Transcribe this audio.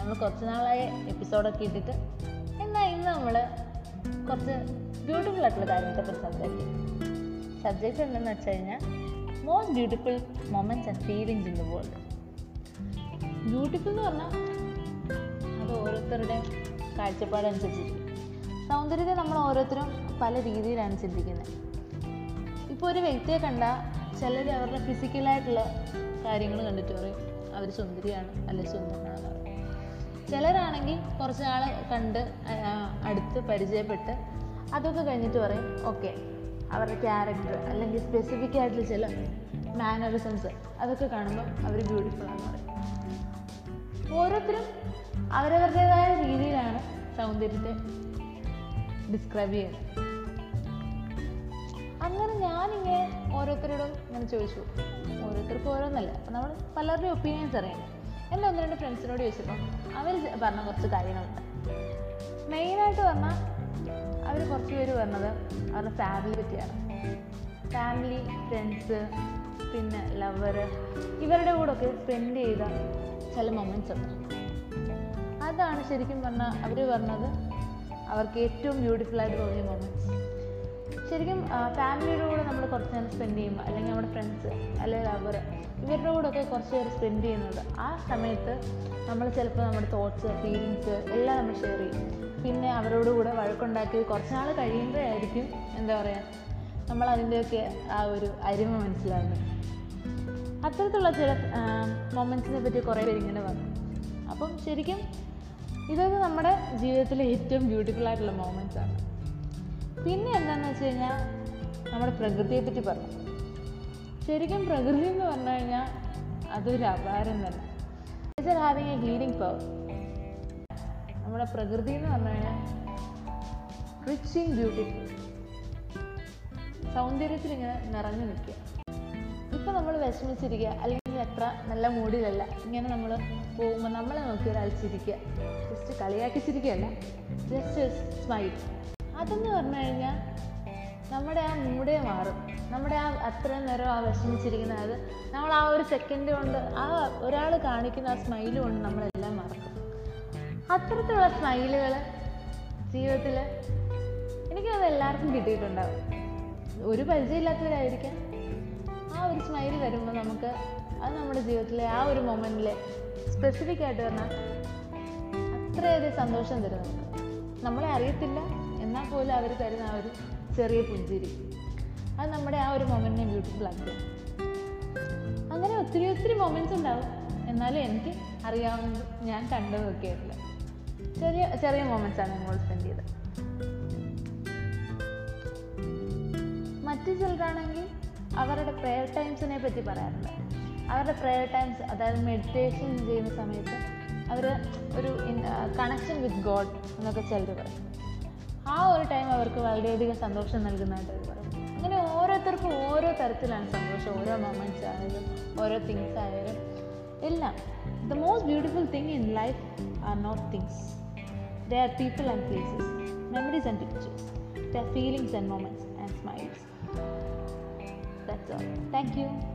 നമ്മൾ കുറച്ച് നാളായി എപ്പിസോഡൊക്കെ ഇട്ടിട്ട് എന്നാൽ ഇന്ന് നമ്മൾ കുറച്ച് ബ്യൂട്ടിഫുൾ ആയിട്ടുള്ള കാര്യങ്ങളെ കുറിച്ച് സംസാരിക്കും. സബ്ജക്റ്റ് എന്തെന്ന് വെച്ച് കഴിഞ്ഞാൽ most beautiful moments and feelings in the world beautiful എന്ന് പറഞ്ഞാൽ അത് ഓരോരുത്തരുടെയും കാഴ്ചപ്പാടനുസരിച്ചിരിക്കും. സൗന്ദര്യത്തെ നമ്മൾ ഓരോരുത്തരും പല രീതിയിലാണ് ചിന്തിക്കുന്നത്. ഇപ്പോൾ ഒരു വ്യക്തിയെ കണ്ടാൽ ചിലർ അവരുടെ ഫിസിക്കലായിട്ടുള്ള കാര്യങ്ങൾ കണ്ടിട്ട് പറയും അവർ സുന്ദരിയാണ് അല്ലെങ്കിൽ സുന്ദരനാണ് ചിലരാണെങ്കിൽ കുറച്ച് നാൾ കണ്ട് അടുത്ത് പരിചയപ്പെട്ട് അതൊക്കെ കഴിഞ്ഞിട്ട് പറയും ഓക്കെ അവരുടെ ക്യാരക്ടർ അല്ലെങ്കിൽ സ്പെസിഫിക് ആയിട്ടുള്ള ചില മാനറിസംസ് അതൊക്കെ കാണുമ്പോൾ അവർ ബ്യൂട്ടിഫുൾ ആണെന്ന് പറയും. ഓരോരുത്തരും അവരവരുടേതായ രീതിയിലാണ് സൗന്ദര്യത്തെ ഡിസ്ക്രൈബ് ചെയ്യുന്നത്. അങ്ങനെ ഞാനിങ്ങനെ ഓരോരുത്തരോടും ഇങ്ങനെ ചോദിച്ചു. ഓരോരുത്തർക്കും ഓരോന്നല്ല. അപ്പം നമ്മൾ പലരുടെയും ഒപ്പീനിയൻസ് അറിയണം. എന്റെ ഒന്ന് രണ്ട് ഫ്രണ്ട്സിനോട് ചോദിച്ചപ്പോൾ അവർ പറഞ്ഞ കുറച്ച് കാര്യങ്ങളുണ്ട്. മെയിനായിട്ട് പറഞ്ഞാൽ അവർ കുറച്ച് പേര് പറഞ്ഞത് അവരുടെ ഫാമിലി പറ്റിയാണ്. ഫാമിലി ഫ്രണ്ട്സ് പിന്നെ ലവർ ഇവരുടെ കൂടെ ഒക്കെ സ്പെൻഡ് ചെയ്ത ചില മൊമെന്റ്സ് ഉണ്ട്. അതാണ് ശരിക്കും പറഞ്ഞാൽ അവർ പറഞ്ഞത് അവർക്ക് ഏറ്റവും ബ്യൂട്ടിഫുൾ ആയിട്ട് തോന്നിയ മൊമെന്റ്സ് ശരിക്കും ഫാമിലിയുടെ കൂടെ നമ്മൾ കുറച്ച് നേരം സ്പെൻഡ് ചെയ്യും. അല്ലെങ്കിൽ നമ്മുടെ ഫ്രണ്ട്സ് അല്ലെങ്കിൽ ലവർ ഇവരുടെ കൂടെ ഒക്കെ കുറച്ച് നേരം സ്പെൻഡ് ചെയ്യുന്നത്. ആ സമയത്ത് നമ്മൾ ചിലപ്പോൾ നമ്മുടെ തോട്ട്സ് ഫീലിങ്സ് എല്ലാം നമ്മൾ ഷെയർ ചെയ്യും. പിന്നെ അവരോട് കൂടെ വഴക്കുണ്ടാക്കി കുറച്ച് നാൾ കഴിയുമ്പോഴായിരിക്കും എന്താ പറയുക നമ്മൾ അതിന്റെയൊക്കെ ആ ഒരു അരിമ മനസ്സിലാകുന്നത് അത്തരത്തിലുള്ള ചില മൊമെന്റ്സിനെ പറ്റി കുറേ പേര് ഇങ്ങനെ പറഞ്ഞു. അപ്പം ശരിക്കും ഇതൊക്കെ നമ്മുടെ ജീവിതത്തിലെ ഏറ്റവും ബ്യൂട്ടിഫുൾ ആയിട്ടുള്ള മൊമെന്റ്സ് ആണ്. പിന്നെ എന്താണെന്ന് വെച്ച് കഴിഞ്ഞാൽ നമ്മുടെ പ്രകൃതിയെ പറ്റി പറഞ്ഞു. ശരിക്കും പ്രകൃതി എന്ന് പറഞ്ഞു കഴിഞ്ഞാൽ അതൊരു അപാരം തന്നെ. It's having a healing power നമ്മുടെ പ്രകൃതി എന്ന് പറഞ്ഞു കഴിഞ്ഞാൽ റിച്ച് ഇൻ ബ്യൂട്ടിഫുൾ സൗന്ദര്യത്തിൽ ഇങ്ങനെ നിറഞ്ഞു നിൽക്കുക. ഇപ്പം നമ്മൾ വിഷമിച്ചിരിക്കുക അല്ലെങ്കിൽ എത്ര നല്ല മൂഡിലല്ല. ഇങ്ങനെ നമ്മൾ പോകുമ്പോൾ നമ്മളെ നോക്കി ഒരാൾ ചിരിക്കുക. ജസ്റ്റ് കളിയാക്കി ചിരിക്കുകയല്ല. ജസ്റ്റ് സ്മൈൽ അതെന്ന് പറഞ്ഞു കഴിഞ്ഞാൽ നമ്മുടെ ആ മൂഡേ മാറും. നമ്മുടെ ആ അത്രയും നേരം ആ വിഷമിച്ചിരിക്കുന്ന അത് നമ്മൾ ആ ഒരു സെക്കൻഡ് കൊണ്ട് ആ ഒരാൾ കാണിക്കുന്ന ആ സ്മൈൽ കൊണ്ട് നമ്മളെല്ലാം മറക്കും. അത്തരത്തിലുള്ള സ്മൈലുകൾ ജീവിതത്തിൽ എനിക്കത് എല്ലാവർക്കും കിട്ടിയിട്ടുണ്ടാവും. ഒരു പരിചയമില്ലാത്തവരായിരിക്കാം. ആ ഒരു സ്മൈൽ വരുമ്പോൾ നമുക്ക് അത് നമ്മുടെ ജീവിതത്തിലെ ആ ഒരു മൊമെന്റിൽ സ്പെസിഫിക് ആയിട്ട് പറഞ്ഞാൽ അത്രയധികം സന്തോഷം തരും നമുക്ക്. നമ്മളെ അറിയത്തില്ല. എന്നാൽ പോലും അവർ തരുന്ന ആ ഒരു ചെറിയ പുഞ്ചിരി. അത് നമ്മുടെ ആ ഒരു മൊമെന്റിനെ ബ്യൂട്ടിഫുൾ ആക്കും. അങ്ങനെ ഒത്തിരി ഒത്തിരി മൊമെന്റ്സ് ഉണ്ടാവും. എന്നാലും എനിക്ക് അറിയാവുന്നത് ഞാൻ കണ്ടതൊക്കെ ആയിട്ടില്ല ചെറിയ ചെറിയ മൊമെന്റ്സാണ് ഞങ്ങൾ സ്പെൻഡ് ചെയ്തത്. മറ്റു ചിലരാണെങ്കിൽ അവരുടെ പ്രെയർ ടൈംസിനെ പറ്റി പറയാറുണ്ട്. അവരുടെ പ്രെയർ ടൈംസ് അതായത് മെഡിറ്റേഷൻ ചെയ്യുന്ന സമയത്ത് അവർ ഒരു കണക്ഷൻ വിത്ത് ഗോഡ് എന്നൊക്കെ ചിലർ പറയും. ആ ഒരു ടൈം അവർക്ക് വളരെയധികം സന്തോഷം നൽകുന്നതായിട്ട് പറയും. അങ്ങനെ ഓരോരുത്തർക്കും ഓരോ തരത്തിലാണ് സന്തോഷം. ഓരോ മൊമെന്റ്സ് ആയാലും ഓരോ തിങ്സ് ആയാലും. എല്ലാം. The most beautiful thing in life are not things the are people and places memories and pictures the feelings and moments and smiles that's all thank you.